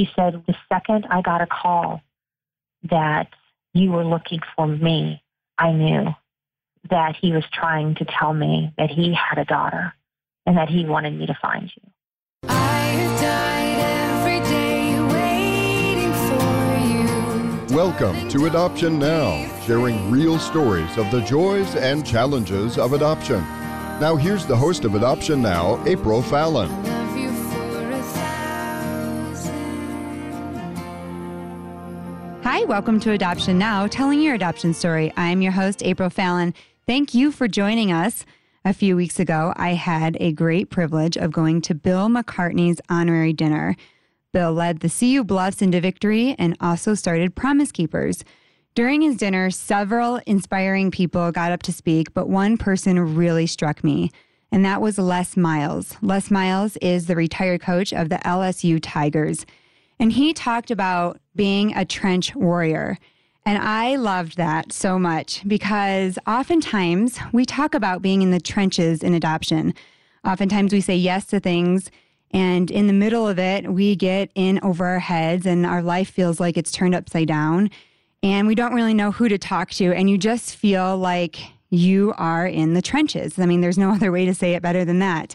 she said, the second I got a call that you were looking for me, I knew that he was trying to tell me that he had a daughter and that he wanted me to find you. Welcome to Adoption Now, sharing real stories of the joys and challenges of adoption. Now, here's the host of Adoption Now, April Fallon. Welcome to Adoption Now, telling your adoption story. I'm your host, April Fallon. Thank you for joining us. A few weeks ago, I had a great privilege of going to Bill McCartney's honorary dinner. Bill led the CU Buffs into victory and also started Promise Keepers. During his dinner, several inspiring people got up to speak, but one person really struck me, and that was Les Miles. Les Miles is the retired coach of the LSU Tigers. And he talked about being a trench warrior. And I loved that so much because oftentimes we talk about being in the trenches in adoption. Oftentimes we say yes to things, and in the middle of it, we get in over our heads and our life feels like it's turned upside down. And we don't really know who to talk to. And you just feel like you are in the trenches. I mean, there's no other way to say it better than that.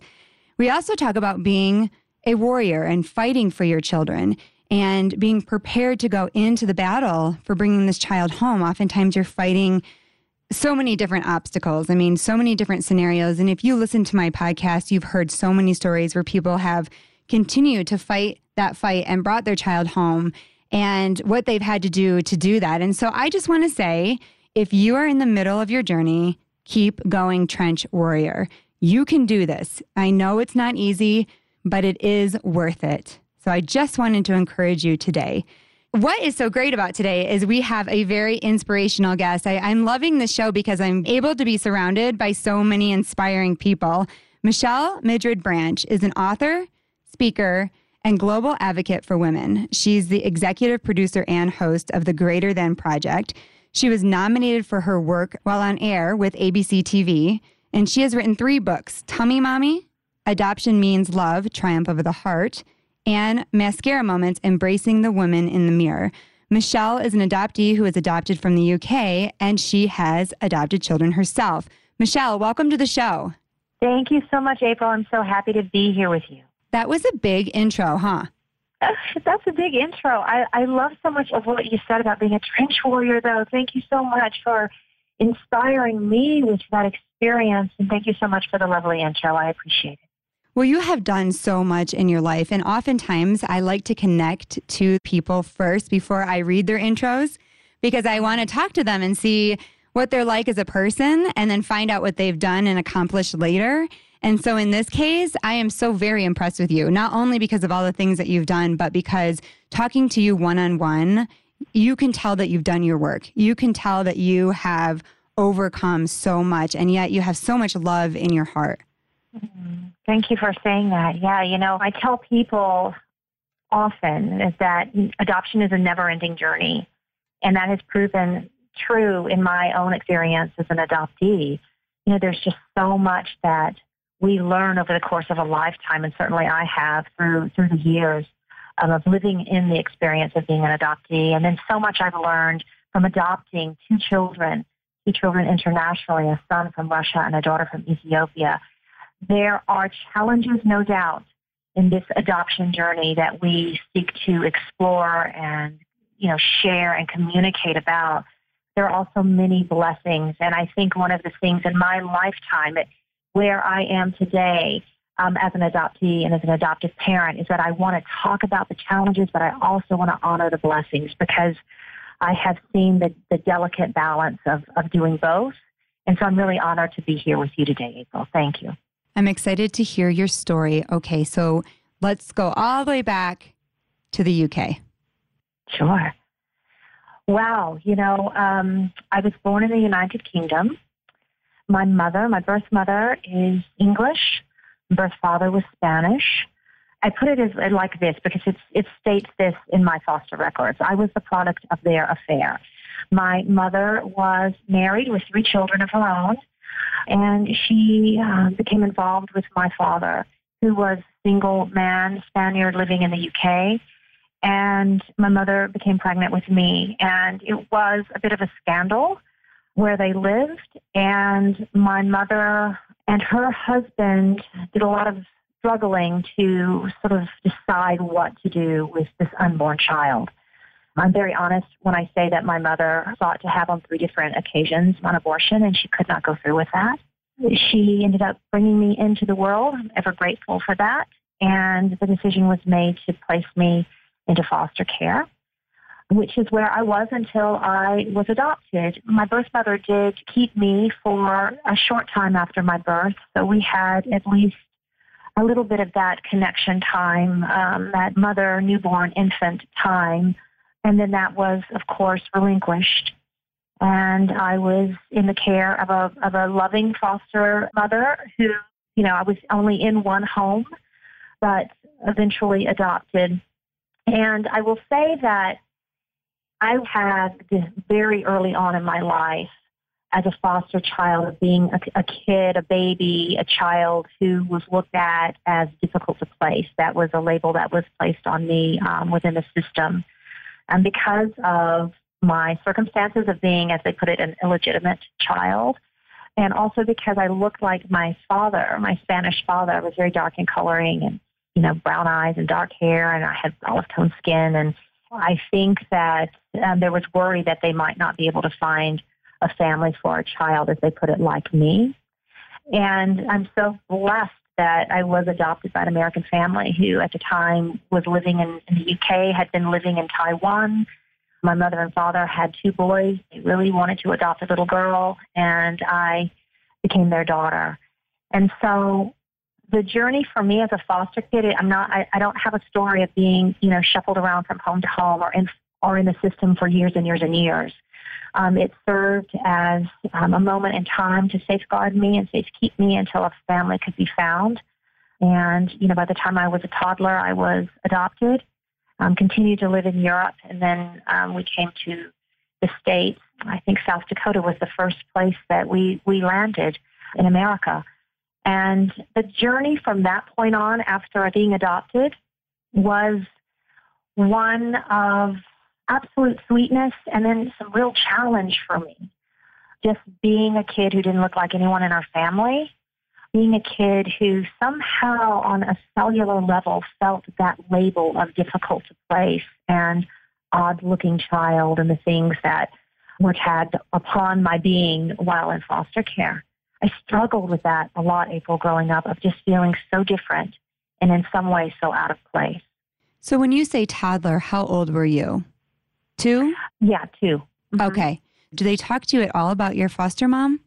We also talk about being a warrior and fighting for your children and being prepared to go into the battle for bringing this child home. Oftentimes, you're fighting so many different obstacles. I mean, so many different scenarios. And if you listen to my podcast, you've heard so many stories where people have continued to fight that fight and brought their child home and what they've had to do to do that. And so I just want to say if you are in the middle of your journey, keep going, Trench Warrior. You can do this. I know it's not easy, but it is worth it. So I just wanted to encourage you today. What is so great about today is we have a very inspirational guest. I, am loving this show because I'm able to be surrounded by so many inspiring people. Michelle Madrid Branch is an author, speaker, and global advocate for women. She's the executive producer and host of the Greater Than Project. She was nominated for her work while on air with ABC TV, and she has written three books Tummy Mommy, Adoption Means Love, Triumph of the Heart, and Mascara Moments Embracing the Woman in the Mirror. Michelle is an adoptee who was adopted from the UK and she has adopted children herself. Michelle, welcome to the show. Thank you so much, April. I'm so happy to be here with you. That was a big intro, huh? That's a big intro. I, I love so much of what you said about being a trench warrior, though. Thank you so much for inspiring me with that experience. And thank you so much for the lovely intro. I appreciate it. Well, you have done so much in your life. And oftentimes I like to connect to people first before I read their intros because I want to talk to them and see what they're like as a person and then find out what they've done and accomplished later. And so in this case, I am so very impressed with you, not only because of all the things that you've done, but because talking to you one on one, you can tell that you've done your work. You can tell that you have overcome so much, and yet you have so much love in your heart. Mm-hmm. Thank you for saying that. Yeah, you know, I tell people often is that adoption is a never ending journey. And that has proven true in my own experience as an adoptee. You know, there's just so much that we learn over the course of a lifetime, and certainly I have through through the years um, of living in the experience of being an adoptee. And then so much I've learned from adopting two children, two children internationally, a son from Russia and a daughter from Ethiopia. There are challenges, no doubt, in this adoption journey that we seek to explore and you know share and communicate about. There are also many blessings, and I think one of the things in my lifetime, where I am today um, as an adoptee and as an adoptive parent, is that I want to talk about the challenges, but I also want to honor the blessings because I have seen the, the delicate balance of, of doing both. And so I'm really honored to be here with you today, April. Thank you. I'm excited to hear your story. Okay, so let's go all the way back to the UK. Sure. Wow, you know, um, I was born in the United Kingdom. My mother, my birth mother, is English. Birth father was Spanish. I put it as like this because it states this in my foster records. I was the product of their affair. My mother was married with three children of her own and she uh, became involved with my father, who was single man Spaniard living in the UK. and my mother became pregnant with me. And it was a bit of a scandal where they lived. And my mother and her husband did a lot of struggling to sort of decide what to do with this unborn child. I'm very honest when I say that my mother sought to have on three different occasions an abortion, and she could not go through with that. She ended up bringing me into the world. I'm ever grateful for that. And the decision was made to place me into foster care, which is where I was until I was adopted. My birth mother did keep me for a short time after my birth, so we had at least a little bit of that connection time, um, that mother, newborn, infant time. And then that was, of course, relinquished. And I was in the care of a, of a loving foster mother who, you know, I was only in one home, but eventually adopted. And I will say that I had very early on in my life as a foster child of being a, a, kid, a baby, a child who was looked at as difficult to place. That was a label that was placed on me um, within the system. And because of my circumstances of being, as they put it, an illegitimate child, and also because I looked like my father, my Spanish father, I was very dark in coloring and, you know, brown eyes and dark hair, and I had olive tone skin. And I think that um, there was worry that they might not be able to find a family for a child, as they put it, like me. And I'm so blessed that I was adopted by an American family who, at the time, was living in, in the UK, had been living in Taiwan. My mother and father had two boys. They really wanted to adopt a little girl, and I became their daughter. And so the journey for me as a foster kid, I'm not, I, I don't have a story of being, you know, shuffled around from home to home or in, or in the system for years and years and years. Um, it served as um, a moment in time to safeguard me and safekeep me until a family could be found. And, you know, by the time I was a toddler, I was adopted, um, continued to live in Europe, and then um, we came to the States. I think South Dakota was the first place that we, we landed in America. And the journey from that point on, after being adopted, was one of absolute sweetness and then some real challenge for me. Just being a kid who didn't look like anyone in our family, being a kid who somehow on a cellular level felt that label of difficult to place and odd looking child and the things that were tagged upon my being while in foster care. I struggled with that a lot, April, growing up, of just feeling so different and in some ways so out of place. So, when you say toddler, how old were you? Two? Yeah, 2 mm-hmm. Okay. Do they talk to you at all about your foster mom?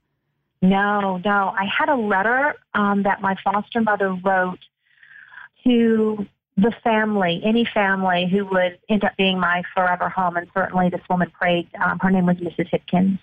No, no. I had a letter um, that my foster mother wrote to the family, any family who would end up being my forever home. And certainly this woman prayed, um, her name was Mrs. Hipkins.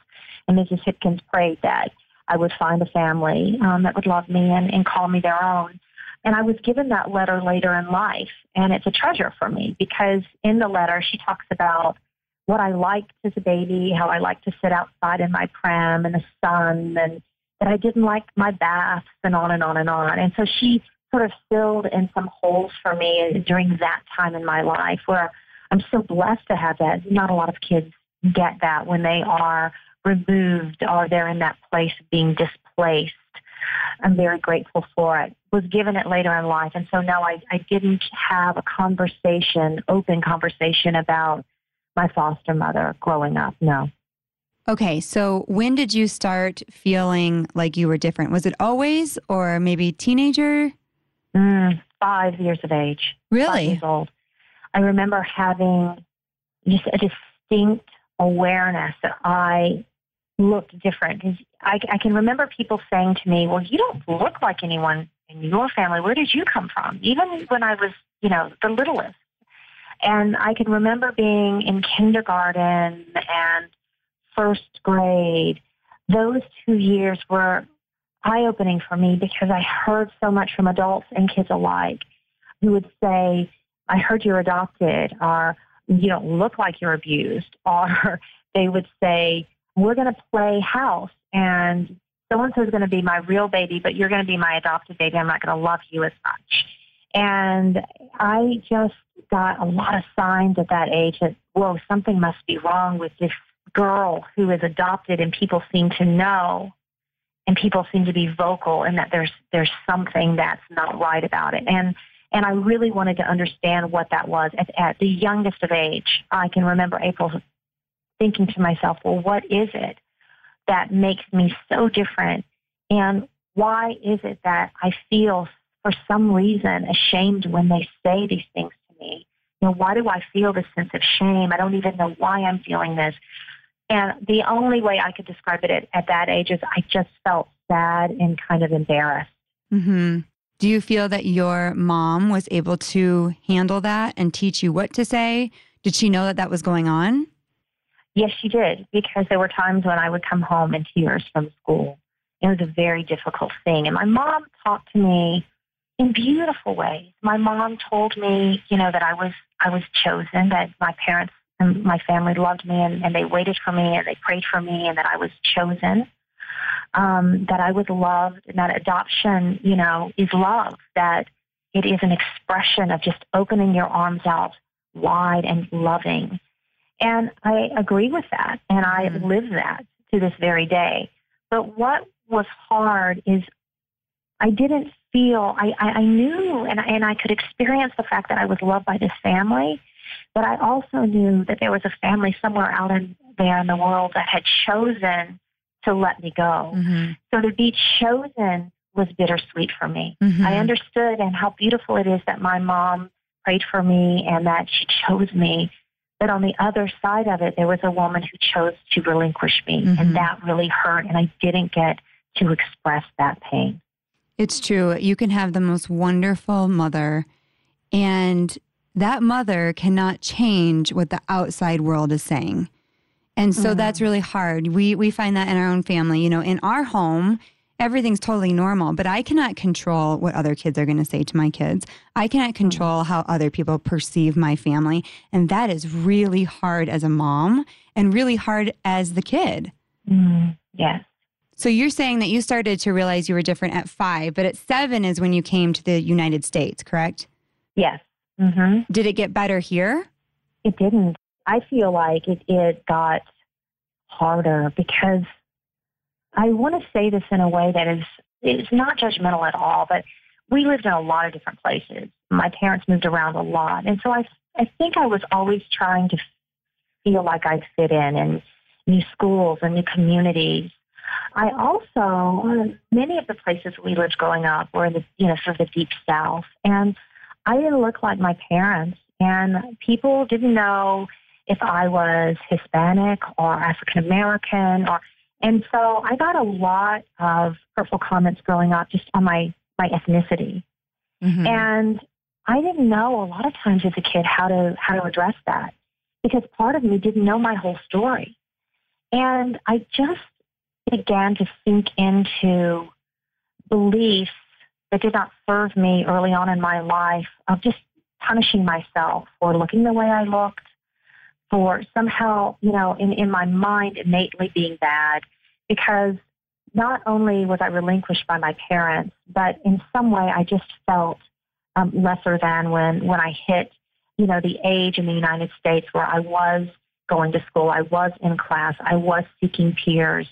And Mrs. Hipkins prayed that I would find a family um, that would love me and, and call me their own. And I was given that letter later in life. And it's a treasure for me because in the letter, she talks about what I liked as a baby, how I liked to sit outside in my pram in the sun, and that I didn't like my baths, and on and on and on. And so she sort of filled in some holes for me during that time in my life where I'm so blessed to have that. Not a lot of kids get that when they are removed or they're in that place of being displaced. I'm very grateful for it. Was given it later in life, and so now I, I didn't have a conversation, open conversation about my foster mother growing up. No. Okay, so when did you start feeling like you were different? Was it always, or maybe teenager? Mm, five years of age. Really? Five years old. I remember having just a distinct awareness that I looked different. I, I can remember people saying to me, "Well, you don't look like anyone in your family. Where did you come from?" Even when I was, you know, the littlest. And I can remember being in kindergarten and first grade. Those two years were eye opening for me because I heard so much from adults and kids alike who would say, I heard you're adopted, or you don't look like you're abused, or they would say, We're going to play house and so and so is going to be my real baby, but you're going to be my adopted baby. I'm not going to love you as much. And I just got a lot of signs at that age that, whoa, something must be wrong with this girl who is adopted and people seem to know and people seem to be vocal and that there's there's something that's not right about it. And and I really wanted to understand what that was at, at the youngest of age. I can remember April thinking to myself, well, what is it that makes me so different? And why is it that I feel for some reason ashamed when they say these things to me? You know, why do I feel this sense of shame? I don't even know why I'm feeling this. And the only way I could describe it at, at that age is I just felt sad and kind of embarrassed. Mm-hmm. Do you feel that your mom was able to handle that and teach you what to say? Did she know that that was going on? Yes, she did, because there were times when I would come home in tears from school. It was a very difficult thing. And my mom talked to me in beautiful ways. My mom told me, you know, that I was I was chosen, that my parents and my family loved me and, and they waited for me and they prayed for me and that I was chosen. Um, that I was loved and that adoption, you know, is love, that it is an expression of just opening your arms out wide and loving and I agree with that, and I mm-hmm. live that to this very day. But what was hard is I didn't feel, I, I, I knew and, and I could experience the fact that I was loved by this family, but I also knew that there was a family somewhere out in there in the world that had chosen to let me go. Mm-hmm. So to be chosen was bittersweet for me. Mm-hmm. I understood and how beautiful it is that my mom prayed for me and that she chose me but on the other side of it, there was a woman who chose to relinquish me, mm-hmm. and that really hurt, and I didn't get to express that pain. It's true. You can have the most wonderful mother, and that mother cannot change what the outside world is saying. And so mm-hmm. that's really hard. We we find that in our own family. You know, in our home, everything's totally normal, but I cannot control what other kids are going to say to my kids. I cannot mm. control how other people perceive my family. And that is really hard as a mom and really hard as the kid. Mm, yes. So you're saying that you started to realize you were different at five, but at seven is when you came to the United States, correct? Yes. Mm-hmm. Did it get better here? It didn't. I feel like it, it got harder because I want to say this in a way that is is not judgmental at all, but we lived in a lot of different places. My parents moved around a lot, and so I I think I was always trying to feel like I fit in in new schools and new communities. I also many of the places we lived growing up were in the you know sort of the deep south, and I didn't look like my parents, and people didn't know if I was Hispanic or African American or and so I got a lot of hurtful comments growing up just on my, my ethnicity. Mm-hmm. And I didn't know a lot of times as a kid how to how to address that because part of me didn't know my whole story. And I just began to sink into beliefs that did not serve me early on in my life of just punishing myself for looking the way I looked, for somehow, you know, in, in my mind innately being bad because not only was I relinquished by my parents, but in some way I just felt um, lesser than when, when I hit, you know, the age in the United States where I was going to school, I was in class, I was seeking peers.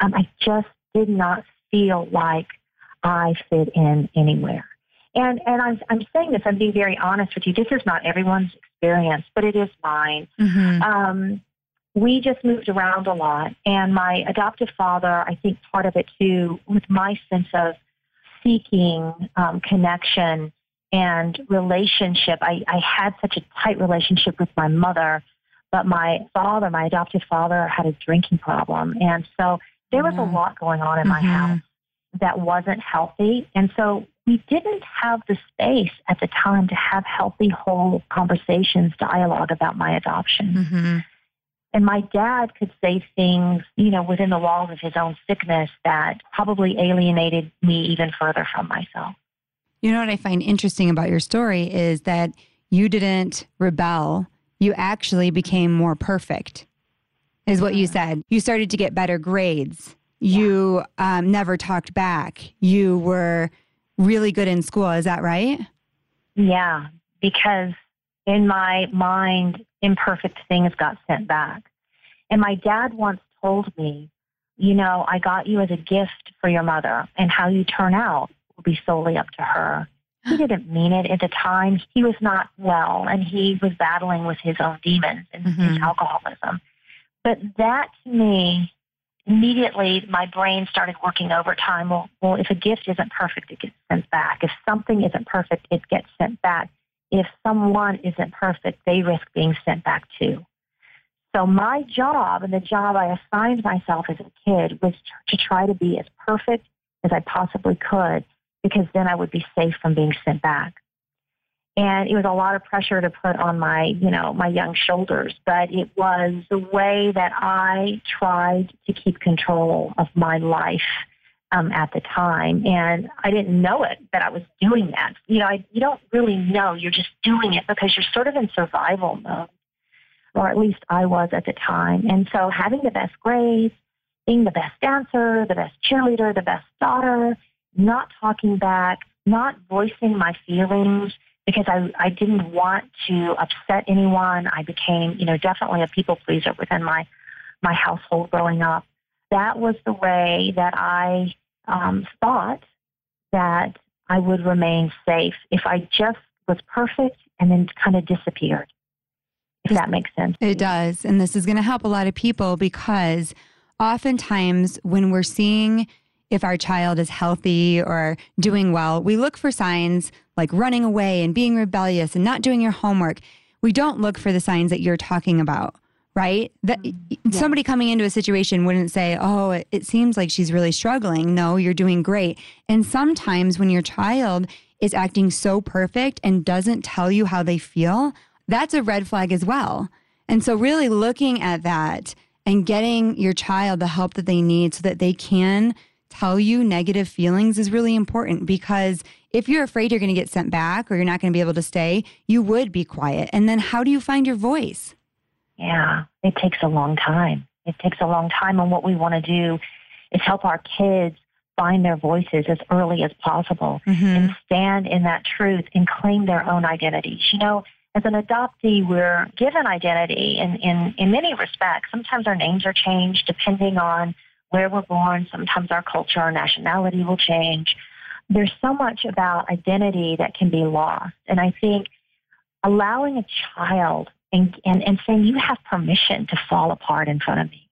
Um, I just did not feel like I fit in anywhere. And and I'm I'm saying this. I'm being very honest with you. This is not everyone's experience, but it is mine. Mm-hmm. Um, we just moved around a lot, and my adoptive father, I think part of it too, with my sense of seeking um, connection and relationship. I, I had such a tight relationship with my mother, but my father, my adoptive father, had a drinking problem, and so there was mm-hmm. a lot going on in my mm-hmm. house that wasn't healthy, and so we didn't have the space at the time to have healthy, whole conversations, dialogue about my adoption. Mm-hmm. And my dad could say things, you know, within the walls of his own sickness that probably alienated me even further from myself. You know what I find interesting about your story is that you didn't rebel. You actually became more perfect, is what you said. You started to get better grades. You um, never talked back. You were really good in school. Is that right? Yeah, because in my mind, imperfect things got sent back. And my dad once told me, you know, I got you as a gift for your mother, and how you turn out will be solely up to her. He didn't mean it at the time. He was not well, and he was battling with his own demons and mm-hmm. his alcoholism. But that to me, immediately my brain started working overtime. Well, well, if a gift isn't perfect, it gets sent back. If something isn't perfect, it gets sent back. If someone isn't perfect, they risk being sent back too. So my job and the job I assigned myself as a kid was to try to be as perfect as I possibly could because then I would be safe from being sent back. And it was a lot of pressure to put on my, you know, my young shoulders, but it was the way that I tried to keep control of my life um, at the time. And I didn't know it that I was doing that. You know, I, you don't really know. You're just doing it because you're sort of in survival mode or at least I was at the time. And so having the best grades, being the best dancer, the best cheerleader, the best daughter, not talking back, not voicing my feelings because I, I didn't want to upset anyone. I became, you know, definitely a people pleaser within my, my household growing up. That was the way that I um, thought that I would remain safe if I just was perfect and then kind of disappeared if that makes sense. It does. And this is going to help a lot of people because oftentimes when we're seeing if our child is healthy or doing well, we look for signs like running away and being rebellious and not doing your homework. We don't look for the signs that you're talking about, right? That mm-hmm. yeah. somebody coming into a situation wouldn't say, "Oh, it, it seems like she's really struggling." No, you're doing great. And sometimes when your child is acting so perfect and doesn't tell you how they feel, that's a red flag as well. And so, really looking at that and getting your child the help that they need so that they can tell you negative feelings is really important because if you're afraid you're going to get sent back or you're not going to be able to stay, you would be quiet. And then, how do you find your voice? Yeah, it takes a long time. It takes a long time. And what we want to do is help our kids find their voices as early as possible mm-hmm. and stand in that truth and claim their own identities. You know, as an adoptee, we're given identity in, in, in many respects. Sometimes our names are changed depending on where we're born. Sometimes our culture our nationality will change. There's so much about identity that can be lost. And I think allowing a child and, and, and saying, you have permission to fall apart in front of me.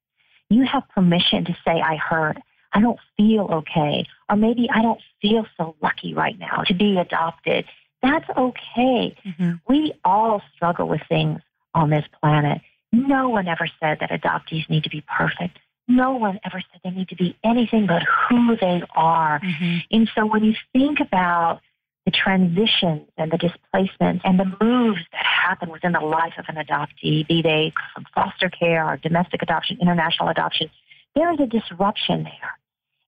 You have permission to say, I hurt. I don't feel okay. Or maybe I don't feel so lucky right now to be adopted that's okay. Mm-hmm. We all struggle with things on this planet. No one ever said that adoptees need to be perfect. No one ever said they need to be anything but who they are. Mm-hmm. And so when you think about the transitions and the displacements and the moves that happen within the life of an adoptee, be they from foster care or domestic adoption, international adoption, there is a disruption there.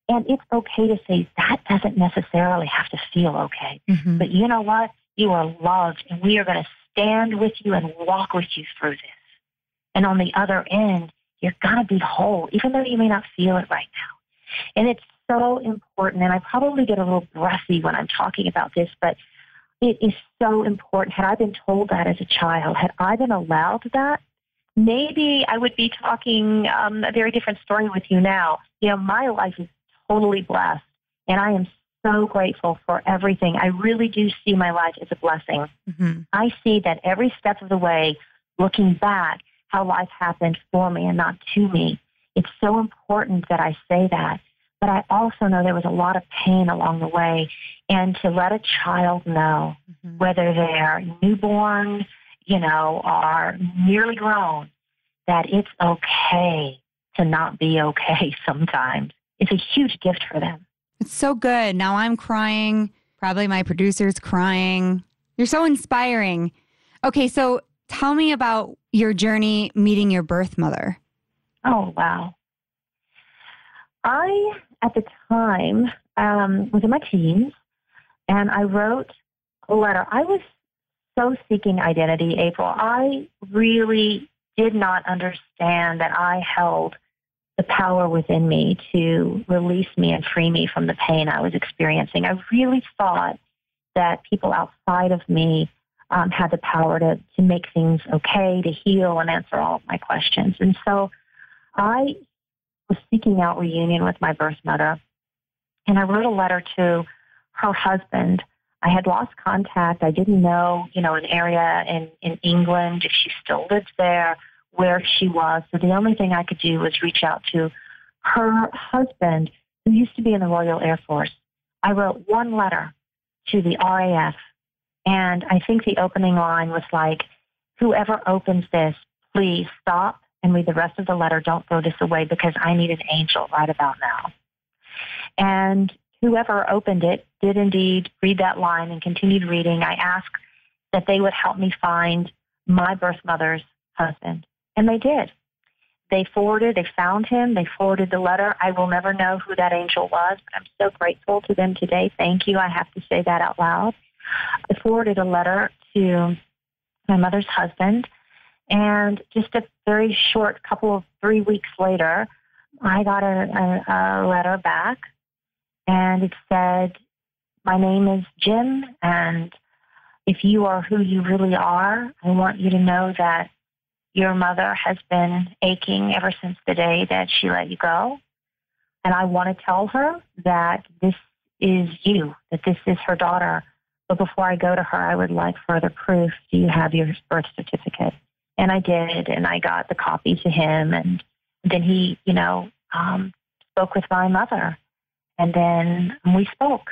And it's okay to say that doesn't necessarily have to feel okay. Mm-hmm. But you know what? You are loved, and we are going to stand with you and walk with you through this. And on the other end, you're going to be whole, even though you may not feel it right now. And it's so important. And I probably get a little breathy when I'm talking about this, but it is so important. Had I been told that as a child, had I been allowed that, maybe I would be talking um, a very different story with you now. You know, my life is totally blessed. And I am so grateful for everything. I really do see my life as a blessing. Mm-hmm. I see that every step of the way, looking back, how life happened for me and not to me. It's so important that I say that. But I also know there was a lot of pain along the way. And to let a child know, mm-hmm. whether they're newborn, you know, or nearly grown, that it's okay to not be okay sometimes it's a huge gift for them. It's so good. Now I'm crying. Probably my producer's crying. You're so inspiring. Okay, so tell me about your journey meeting your birth mother. Oh, wow. I, at the time, um, was in my teens and I wrote a letter. I was so seeking identity, April. I really did not understand that I held the power within me to release me and free me from the pain I was experiencing. I really thought that people outside of me um, had the power to, to make things okay, to heal and answer all of my questions. And so I was seeking out reunion with my birth mother. And I wrote a letter to her husband. I had lost contact. I didn't know, you know, an area in, in England, if she still lived there, where she was. So the only thing I could do was reach out to her husband, who used to be in the Royal Air Force. I wrote one letter to the RAF, and I think the opening line was like, whoever opens this, please stop and read the rest of the letter. Don't throw this away because I need an angel right about now. And whoever opened it did indeed read that line and continued reading. I asked that they would help me find my birth mother's husband. And they did. They forwarded, they found him, they forwarded the letter. I will never know who that angel was, but I'm so grateful to them today. Thank you. I have to say that out loud. I forwarded a letter to my mother's husband, and just a very short couple of three weeks later, I got a, a, a letter back, and it said, My name is Jim, and if you are who you really are, I want you to know that your mother has been aching ever since the day that she let you go. And I want to tell her that this is you, that this is her daughter. But before I go to her, I would like further proof. Do you have your birth certificate? And I did, and I got the copy to him. And then he, you know, um, spoke with my mother. And then we spoke.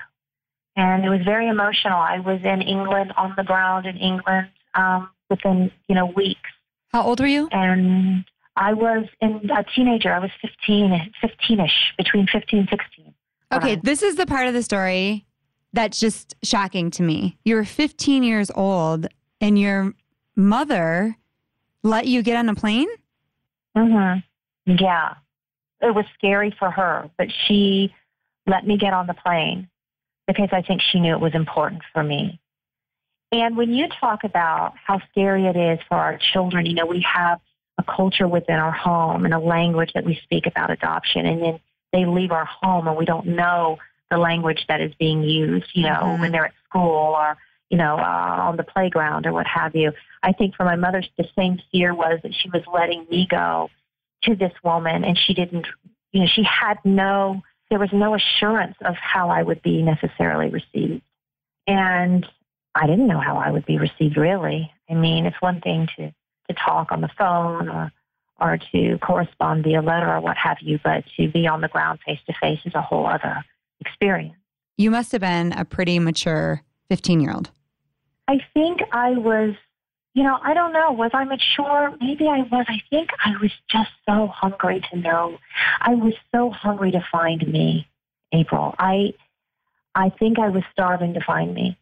And it was very emotional. I was in England, on the ground in England, um, within, you know, weeks. How old were you? And I was in a teenager. I was 15, 15-ish, between 15 and 16. Okay, this is the part of the story that's just shocking to me. You were 15 years old and your mother let you get on a plane? Mm-hmm. Yeah. It was scary for her, but she let me get on the plane because I think she knew it was important for me. And when you talk about how scary it is for our children, you know, we have a culture within our home and a language that we speak about adoption, and then they leave our home and we don't know the language that is being used, you know, mm-hmm. when they're at school or, you know, uh, on the playground or what have you. I think for my mother, the same fear was that she was letting me go to this woman and she didn't, you know, she had no, there was no assurance of how I would be necessarily received. And I didn't know how I would be received really. I mean, it's one thing to, to talk on the phone or, or to correspond via letter or what have you, but to be on the ground face to face is a whole other experience. You must have been a pretty mature 15 year old. I think I was, you know, I don't know. Was I mature? Maybe I was. I think I was just so hungry to know. I was so hungry to find me, April. I, I think I was starving to find me.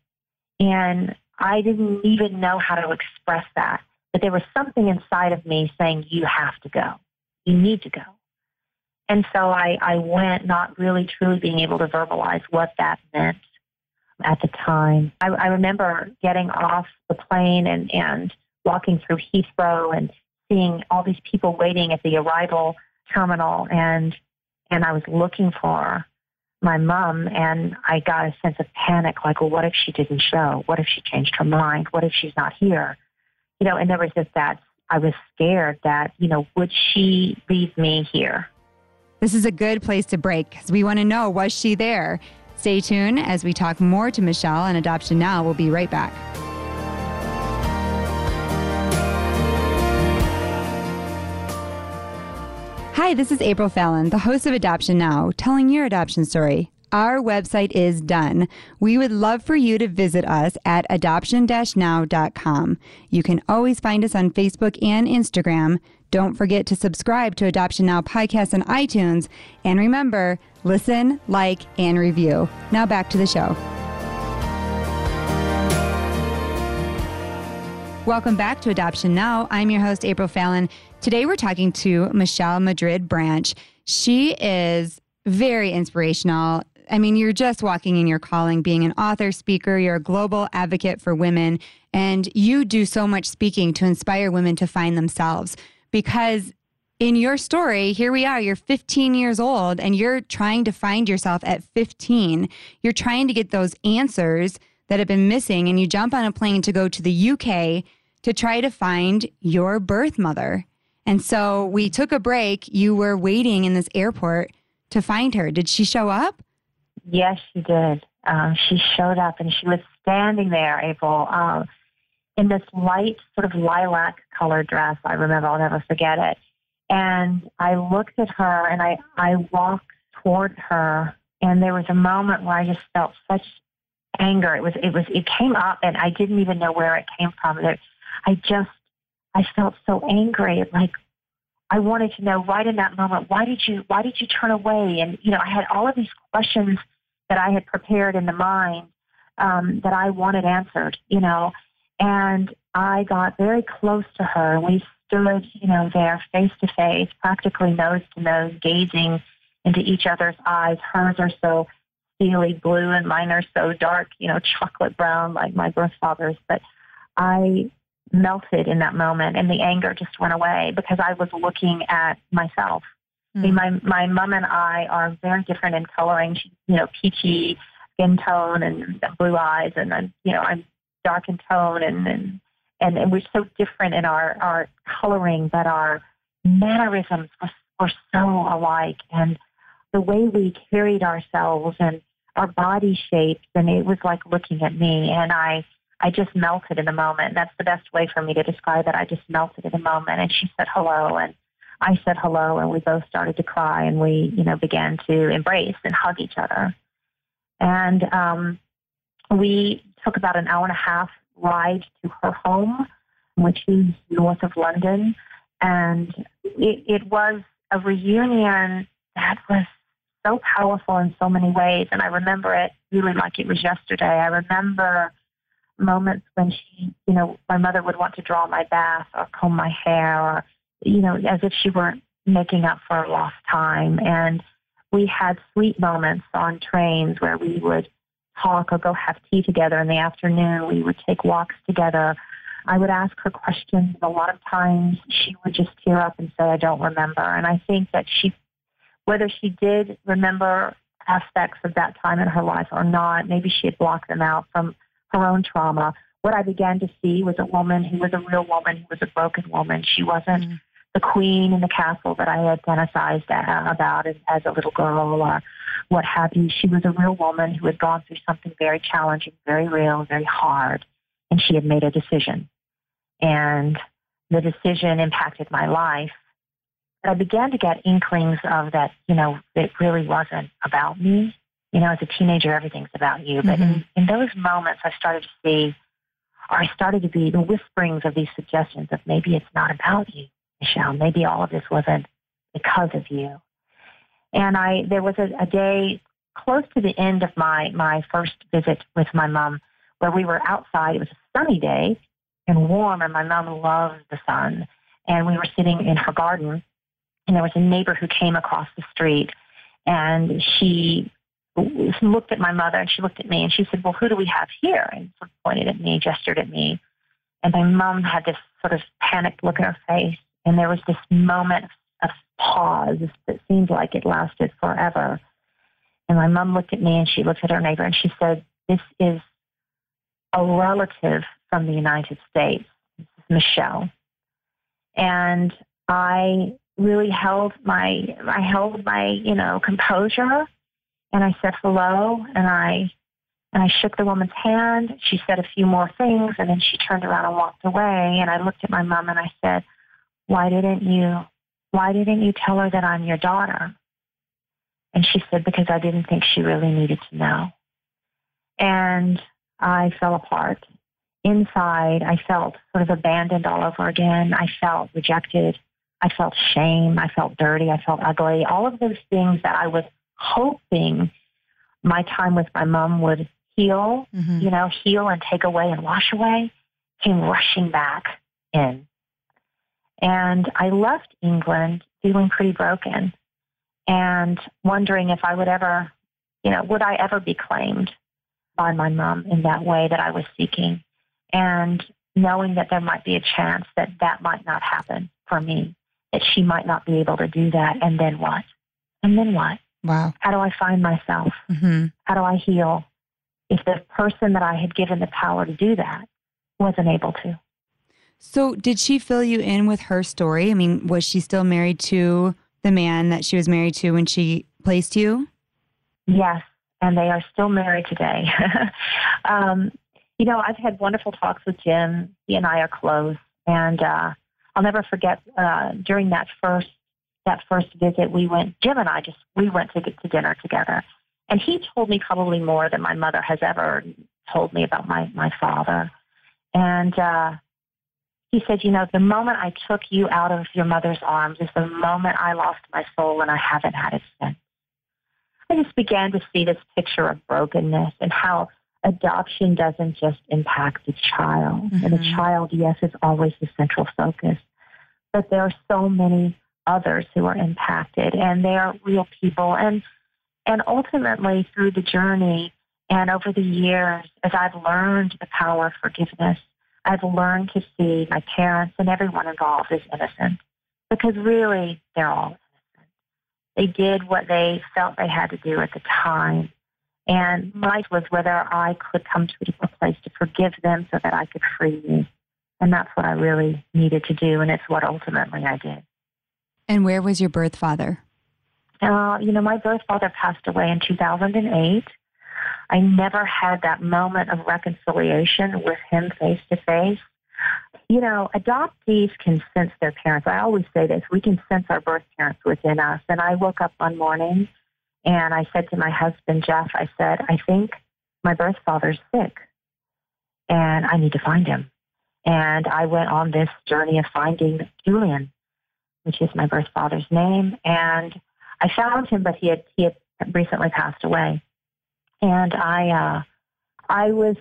And I didn't even know how to express that. But there was something inside of me saying, you have to go. You need to go. And so I, I went not really truly being able to verbalize what that meant at the time. I, I remember getting off the plane and, and walking through Heathrow and seeing all these people waiting at the arrival terminal and and I was looking for my mom and I got a sense of panic like, well, what if she didn't show? What if she changed her mind? What if she's not here? You know, and there was just that I was scared that, you know, would she leave me here? This is a good place to break because we want to know was she there? Stay tuned as we talk more to Michelle on Adoption Now. We'll be right back. Hi, this is April Fallon, the host of Adoption Now, telling your adoption story. Our website is done. We would love for you to visit us at adoption now.com. You can always find us on Facebook and Instagram. Don't forget to subscribe to Adoption Now podcast on iTunes. And remember, listen, like, and review. Now back to the show. Welcome back to Adoption Now. I'm your host, April Fallon. Today we're talking to Michelle Madrid Branch. She is very inspirational. I mean, you're just walking in your calling, being an author, speaker, you're a global advocate for women, and you do so much speaking to inspire women to find themselves because in your story, here we are, you're 15 years old and you're trying to find yourself at 15. You're trying to get those answers that have been missing, and you jump on a plane to go to the UK to try to find your birth mother. And so we took a break. You were waiting in this airport to find her. Did she show up? Yes, she did. Um, she showed up and she was standing there, April, uh, in this light, sort of lilac colored dress. I remember, I'll never forget it. And I looked at her and I, I walked toward her and there was a moment where I just felt such anger. It was, it was, it came up and I didn't even know where it came from. It, I just, I felt so angry. Like I wanted to know right in that moment, why did you, why did you turn away? And, you know, I had all of these questions that I had prepared in the mind um, that I wanted answered, you know. And I got very close to her. We stood, you know, there face to face, practically nose to nose, gazing into each other's eyes. Hers are so steely blue and mine are so dark, you know, chocolate brown like my birth father's. But I melted in that moment and the anger just went away because I was looking at myself. Mm. I mean, my my mom and I are very different in coloring. She's, you know, peachy skin tone and blue eyes, and then you know I'm dark in tone, and and and, and we're so different in our our coloring, but our mannerisms were, were so alike, and the way we carried ourselves and our body shapes, and it was like looking at me, and I. I just melted in the moment. That's the best way for me to describe it. I just melted in the moment. And she said hello. And I said hello and we both started to cry and we, you know, began to embrace and hug each other. And um, we took about an hour and a half ride to her home, which is north of London. And it, it was a reunion that was so powerful in so many ways. And I remember it really like it was yesterday. I remember moments when she, you know, my mother would want to draw my bath or comb my hair or you know, as if she weren't making up for lost time. And we had sweet moments on trains where we would talk or go have tea together in the afternoon. We would take walks together. I would ask her questions. A lot of times she would just tear up and say, I don't remember. And I think that she, whether she did remember aspects of that time in her life or not, maybe she had blocked them out from her own trauma. What I began to see was a woman who was a real woman, who was a broken woman. She wasn't mm the queen in the castle that I had fantasized about as, as a little girl or what have you. She was a real woman who had gone through something very challenging, very real, very hard, and she had made a decision. And the decision impacted my life. But I began to get inklings of that, you know, it really wasn't about me. You know, as a teenager, everything's about you. But mm-hmm. in, in those moments, I started to see, or I started to be the whisperings of these suggestions of maybe it's not about you Michelle, maybe all of this wasn't because of you. And I, there was a, a day close to the end of my, my first visit with my mom where we were outside. It was a sunny day and warm, and my mom loved the sun. And we were sitting in her garden, and there was a neighbor who came across the street, and she looked at my mother and she looked at me and she said, Well, who do we have here? And sort of pointed at me, gestured at me. And my mom had this sort of panicked look in her face. And there was this moment of pause that seemed like it lasted forever. And my mom looked at me and she looked at her neighbor and she said, This is a relative from the United States. This is Michelle. And I really held my I held my, you know, composure and I said hello and I and I shook the woman's hand. She said a few more things and then she turned around and walked away and I looked at my mom and I said, why didn't you why didn't you tell her that I'm your daughter? And she said, because I didn't think she really needed to know. And I fell apart. Inside, I felt sort of abandoned all over again. I felt rejected. I felt shame. I felt dirty. I felt ugly. All of those things that I was hoping my time with my mom would heal, mm-hmm. you know, heal and take away and wash away came rushing back in. And I left England feeling pretty broken and wondering if I would ever, you know, would I ever be claimed by my mom in that way that I was seeking? And knowing that there might be a chance that that might not happen for me, that she might not be able to do that. And then what? And then what? Wow. How do I find myself? Mm-hmm. How do I heal? if the person that I had given the power to do that wasn't able to. So, did she fill you in with her story? I mean, was she still married to the man that she was married to when she placed you? Yes, and they are still married today. um, you know, I've had wonderful talks with Jim. He and I are close, and uh, I'll never forget uh, during that first that first visit, we went. Jim and I just we went to to dinner together, and he told me probably more than my mother has ever told me about my my father. And uh, he said, you know, the moment I took you out of your mother's arms is the moment I lost my soul, and I haven't had it since. I just began to see this picture of brokenness and how adoption doesn't just impact the child. Mm-hmm. And the mm-hmm. child, yes, is always the central focus, but there are so many others who are impacted, and they are real people. And and ultimately, through the journey and over the years, as I've learned the power of forgiveness, I've learned to see my parents and everyone involved as innocent, because really, they're all innocent. They did what they felt they had to do at the time and my was whether I could come to a place to forgive them so that I could free you. And that's what I really needed to do, and it's what ultimately I did. And where was your birth father? Uh, you know, my birth father passed away in 2008. I never had that moment of reconciliation with him face to face. You know, adoptees can sense their parents. I always say this we can sense our birth parents within us. And I woke up one morning and I said to my husband, Jeff, I said, I think my birth father's sick and I need to find him. And I went on this journey of finding Julian, which is my birth father's name. And I found him, but he had, he had recently passed away. And I, uh, I was,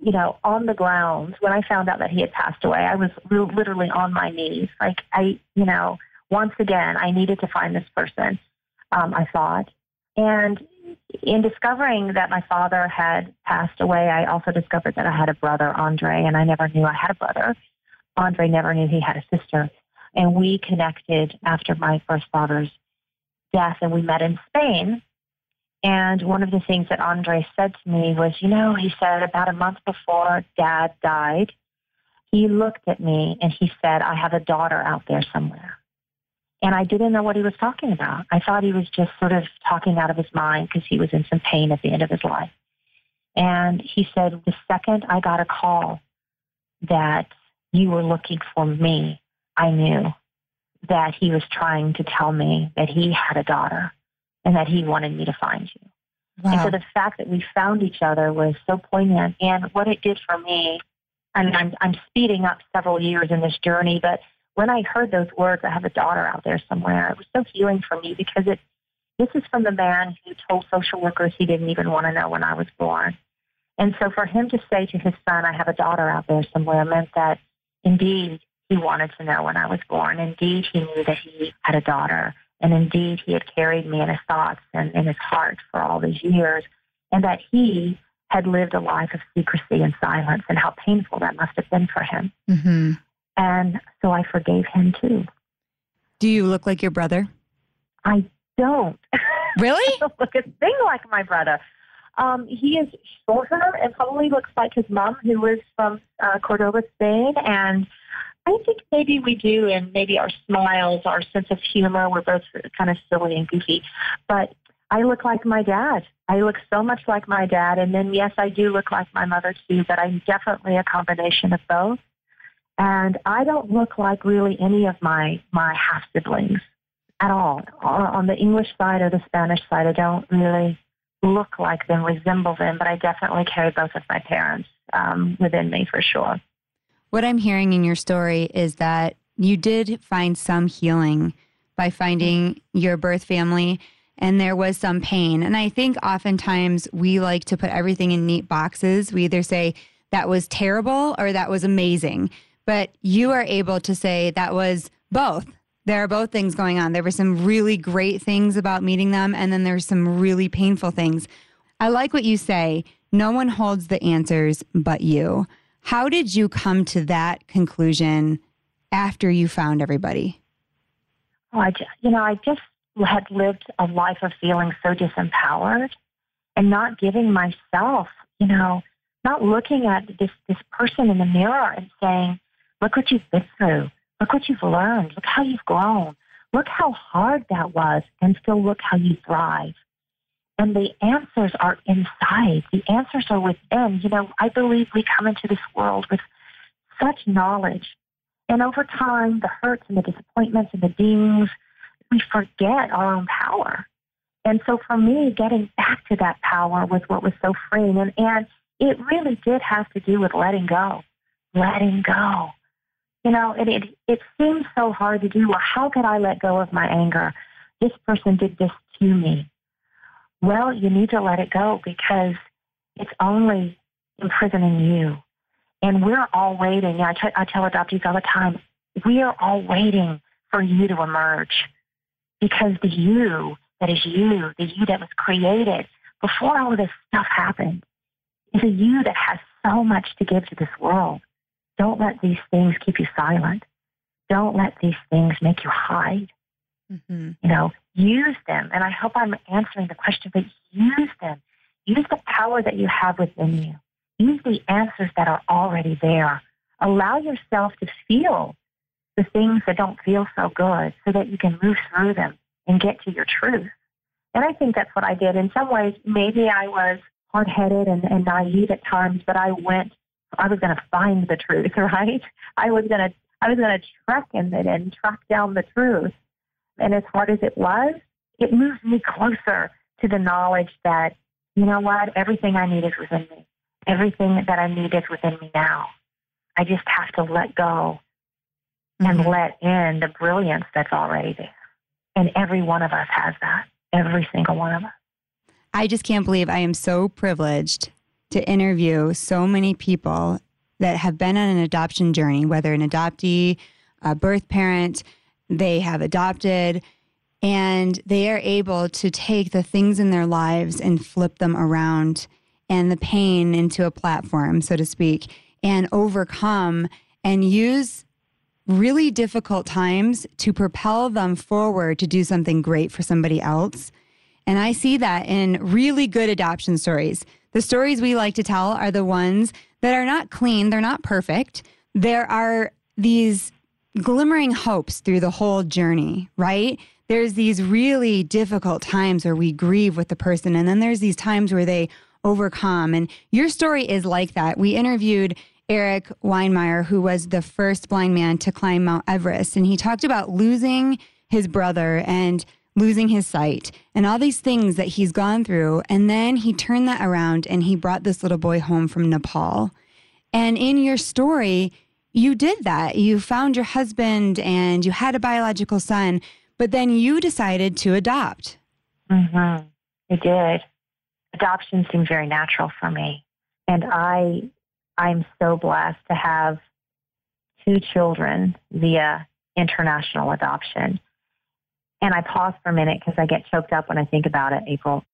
you know, on the ground when I found out that he had passed away. I was literally on my knees. Like I, you know, once again, I needed to find this person. Um, I thought, and in discovering that my father had passed away, I also discovered that I had a brother, Andre, and I never knew I had a brother. Andre never knew he had a sister. And we connected after my first father's death, and we met in Spain. And one of the things that Andre said to me was, you know, he said about a month before dad died, he looked at me and he said, I have a daughter out there somewhere. And I didn't know what he was talking about. I thought he was just sort of talking out of his mind because he was in some pain at the end of his life. And he said, The second I got a call that you were looking for me, I knew that he was trying to tell me that he had a daughter and that he wanted me to find you. Wow. And so the fact that we found each other was so poignant. And what it did for me, mean, I'm, I'm speeding up several years in this journey, but when I heard those words, I have a daughter out there somewhere, it was so healing for me because it this is from the man who told social workers he didn't even want to know when I was born. And so for him to say to his son, I have a daughter out there somewhere, meant that indeed he wanted to know when I was born. Indeed, he knew that he had a daughter. And indeed, he had carried me in his thoughts and in his heart for all these years. And that he had lived a life of secrecy and silence, and how painful that must have been for him. Mm-hmm. And so I forgave him too. Do you look like your brother? I don't. Really? I don't look a thing like my brother. Um, he is shorter and probably looks like his mom, who is from uh, Cordoba, Spain. And I think maybe we do, and maybe our smiles, our sense of humor, we're both kind of silly and goofy. But I look like my dad. I look so much like my dad. And then, yes, I do look like my mother too, but I'm definitely a combination of both. And I don't look like really any of my, my half siblings at all. On the English side or the Spanish side, I don't really look like them, resemble them, but I definitely carry both of my parents um, within me for sure. What I'm hearing in your story is that you did find some healing by finding your birth family and there was some pain. And I think oftentimes we like to put everything in neat boxes. We either say that was terrible or that was amazing. But you are able to say that was both. There are both things going on. There were some really great things about meeting them, and then there's some really painful things. I like what you say. No one holds the answers but you. How did you come to that conclusion after you found everybody? Oh, I just, you know, I just had lived a life of feeling so disempowered and not giving myself you know, not looking at this, this person in the mirror and saying, look what you've been through. Look what you've learned. Look how you've grown. Look how hard that was. And still look how you thrive. And the answers are inside. The answers are within. You know, I believe we come into this world with such knowledge. And over time, the hurts and the disappointments and the dings, we forget our own power. And so for me, getting back to that power was what was so freeing. And, and it really did have to do with letting go, letting go. You know, it, it, it seems so hard to do. Well, how could I let go of my anger? This person did this to me. Well, you need to let it go because it's only imprisoning you. And we're all waiting. I, t- I tell adoptees all the time, we are all waiting for you to emerge because the you that is you, the you that was created before all of this stuff happened, is a you that has so much to give to this world. Don't let these things keep you silent. Don't let these things make you hide. Mm-hmm. You know, use them. And I hope I'm answering the question, but use them. Use the power that you have within you. Use the answers that are already there. Allow yourself to feel the things that don't feel so good so that you can move through them and get to your truth. And I think that's what I did. In some ways, maybe I was hard headed and, and naive at times, but I went, I was going to find the truth, right? I was going to, I was going to trek in it and track down the truth. And as hard as it was, it moved me closer to the knowledge that, you know what, everything I need is within me. Everything that I need is within me now. I just have to let go and mm-hmm. let in the brilliance that's already there. And every one of us has that, every single one of us. I just can't believe I am so privileged to interview so many people that have been on an adoption journey, whether an adoptee, a birth parent, they have adopted, and they are able to take the things in their lives and flip them around and the pain into a platform, so to speak, and overcome and use really difficult times to propel them forward to do something great for somebody else. And I see that in really good adoption stories. The stories we like to tell are the ones that are not clean, they're not perfect. There are these glimmering hopes through the whole journey, right? There's these really difficult times where we grieve with the person, and then there's these times where they overcome. And your story is like that. We interviewed Erik Weihenmayer, who was the first blind man to climb Mount Everest. And he talked about losing his brother and losing his sight and all these things that he's gone through. And then he turned that around and he brought this little boy home from Nepal. And in your story, you did that. You found your husband and you had a biological son, but then you decided to adopt. Mm-hmm. I did. Adoption seemed very natural for me. And I I'm so blessed to have two children via international adoption. And I pause for a minute because I get choked up when I think about it, April.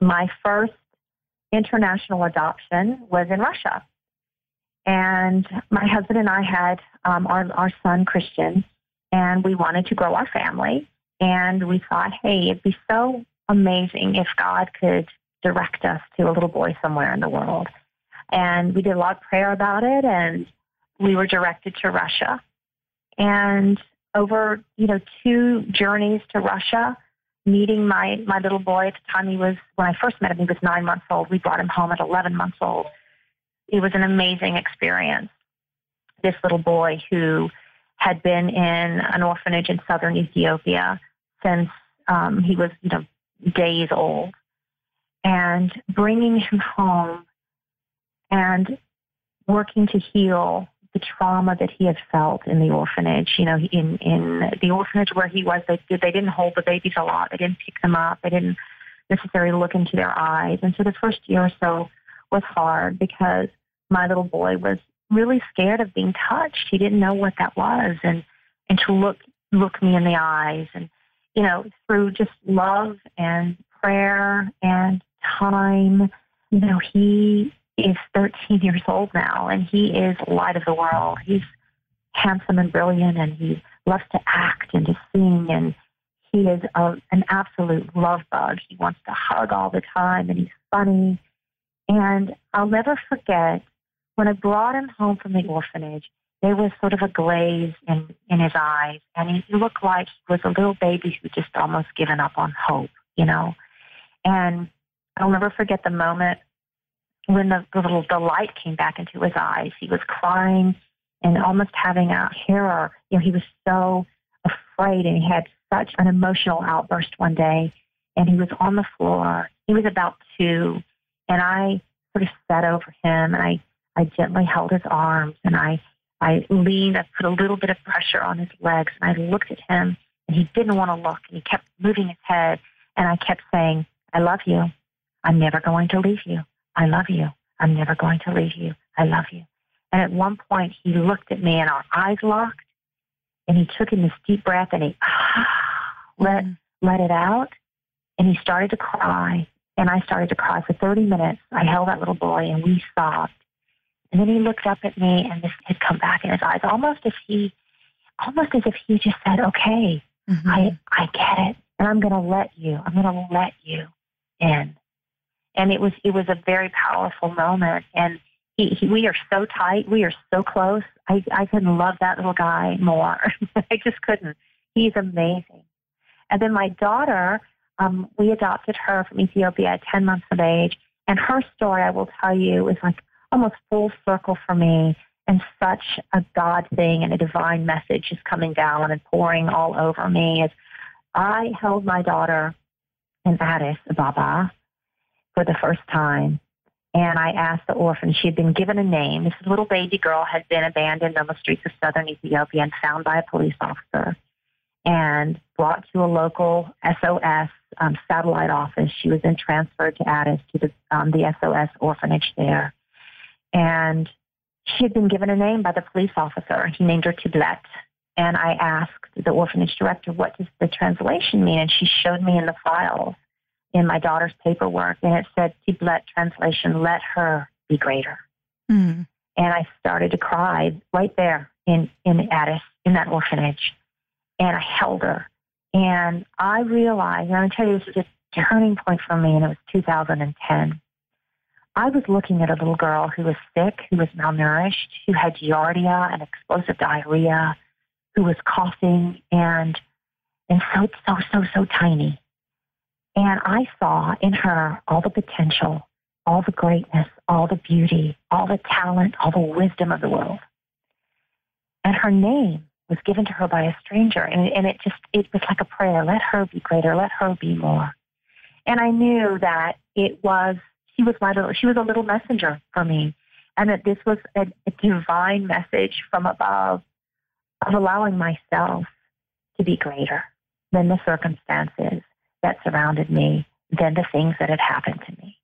My first international adoption was in Russia. And my husband and I had um, our, our son, Christian, and we wanted to grow our family. And we thought, hey, it'd be so amazing if God could direct us to a little boy somewhere in the world. And we did a lot of prayer about it, and we were directed to Russia. And over, you know, two journeys to Russia, meeting my, my little boy at the time he was, when I first met him, he was nine months old. We brought him home at 11 months old. It was an amazing experience. This little boy who had been in an orphanage in southern Ethiopia since um, he was, you know, days old. And bringing him home and working to heal the trauma that he had felt in the orphanage. You know, in in the orphanage where he was, they they didn't hold the babies a lot. They didn't pick them up. They didn't necessarily look into their eyes. And so the first year or so was hard because my little boy was really scared of being touched. He didn't know what that was, and and to look look me in the eyes, and you know, through just love and prayer and time, you know, he is 13 years old now, and he is light of the world. He's handsome and brilliant, and he loves to act and to sing, and he is a, an absolute love bug. He wants to hug all the time, and he's funny. And I'll never forget when I brought him home from the orphanage, there was sort of a glaze in, in his eyes, and he looked like he was a little baby who just almost given up on hope, you know. And I'll never forget the moment when the, the little the light came back into his eyes. He was crying and almost having a terror. You know, he was so afraid, and he had such an emotional outburst one day. And he was on the floor. He was about two, and I sort of sat over him, and I I gently held his arms, and I I leaned. I put a little bit of pressure on his legs, and I looked at him, and he didn't want to look, and he kept moving his head, and I kept saying, "I love you. I'm never going to leave you. I love you. I'm never going to leave you. I love you." And at one point, he looked at me, and our eyes locked, and he took in this deep breath, and he let mm. let it out, and he started to cry, and I started to cry for 30 minutes. I held that little boy, and we sobbed. And then he looked up at me, and this had come back in his eyes, almost as he, almost as if he just said, "Okay, mm-hmm. I I get it, and I'm going to let you. I'm going to let you in." And it was it was a very powerful moment, and he, he, we are so tight. We are so close. I, I couldn't love that little guy more. I just couldn't. He's amazing. And then my daughter, um, we adopted her from Ethiopia at 10 months of age. And her story, I will tell you, is like almost full circle for me and such a God thing and a divine message is coming down and pouring all over me as I held my daughter in Addis Ababa for the first time and I asked the orphan, she had been given a name. This little baby girl had been abandoned on the streets of southern Ethiopia and found by a police officer and brought to a local SOS um, satellite office. She was then transferred to Addis to the, um, the SOS orphanage there. And she had been given a name by the police officer. He named her Tiblet. And I asked the orphanage director, what does the translation mean? And she showed me in the files in my daughter's paperwork, and it said Tiblet translation, let her be greater. Mm. And I started to cry right there in, in Addis, in that orphanage. And I held her. And I realized, and I'm going to tell you, this was a turning point for me, and it was 2010. I was looking at a little girl who was sick, who was malnourished, who had giardia and explosive diarrhea, who was coughing and and so so so so tiny. And I saw in her all the potential, all the greatness, all the beauty, all the talent, all the wisdom of the world. And her name was given to her by a stranger. And, and it just, it was like a prayer. Let her be greater. Let her be more. And I knew that it was, she was my little, she was a little messenger for me. And that this was a, a divine message from above of allowing myself to be greater than the circumstances that surrounded me than the things that had happened to me.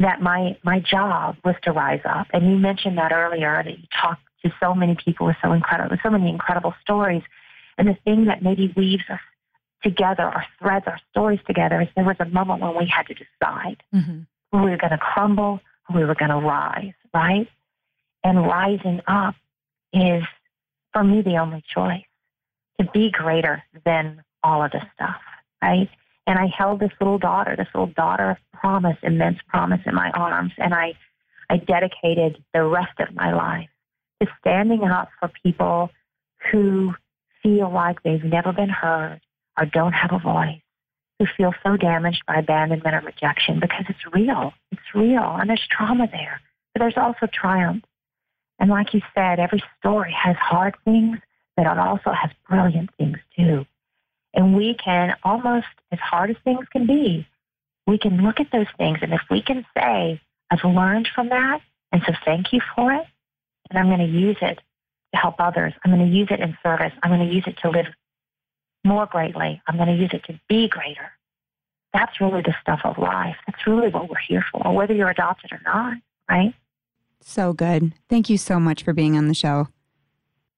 That my, my job was to rise up. And you mentioned that earlier that you talked to so many people with so incredible, with so many incredible stories. And the thing that maybe weaves us together, our threads, our stories together, is there was a moment when we had to decide mm-hmm. who we were going to crumble, who we were going to rise, right? And rising up is, for me, the only choice to be greater than all of this stuff, right? And I held this little daughter, this little daughter of promise, immense promise in my arms. And I, I dedicated the rest of my life to standing up for people who feel like they've never been heard or don't have a voice, who feel so damaged by abandonment or rejection because it's real. It's real. And there's trauma there. But there's also triumph. And like you said, every story has hard things, but it also has brilliant things too. And we can almost, as hard as things can be, we can look at those things. And if we can say, I've learned from that, and so thank you for it, and I'm going to use it to help others. I'm going to use it in service. I'm going to use it to live more greatly. I'm going to use it to be greater. That's really the stuff of life. That's really what we're here for, whether you're adopted or not, right? So good. Thank you so much for being on the show.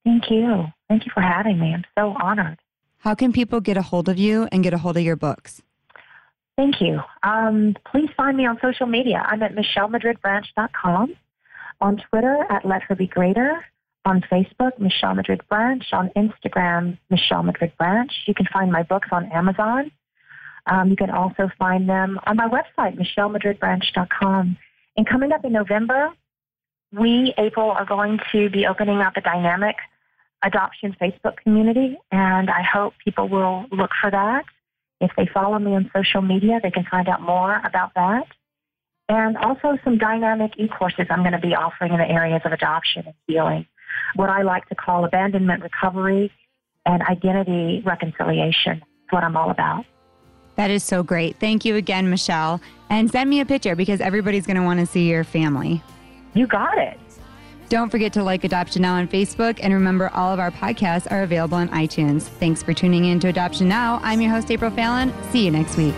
Thank you. Thank you for having me. I'm so honored. How can people get a hold of you and get a hold of your books? Thank you. Um, please find me on social media. I'm at michellemadridbranch.com, on Twitter at Let Her Be Greater, on Facebook, Michelle Madrid Branch, on Instagram, Michelle Madrid Branch. You can find my books on Amazon. Um, you can also find them on my website, michellemadridbranch.com. And coming up in November, we, April, are going to be opening up a dynamic adoption Facebook community, and I hope people will look for that. If they follow me on social media, they can find out more about that. And also some dynamic e-courses I'm going to be offering in the areas of adoption and healing, what I like to call abandonment recovery and identity reconciliation. That's what I'm all about. That is so great. Thank you again, Michelle. And send me a picture because everybody's going to want to see your family. You got it. Don't forget to like Adoption Now on Facebook. And remember, all of our podcasts are available on iTunes. Thanks for tuning in to Adoption Now. I'm your host, April Fallon. See you next week.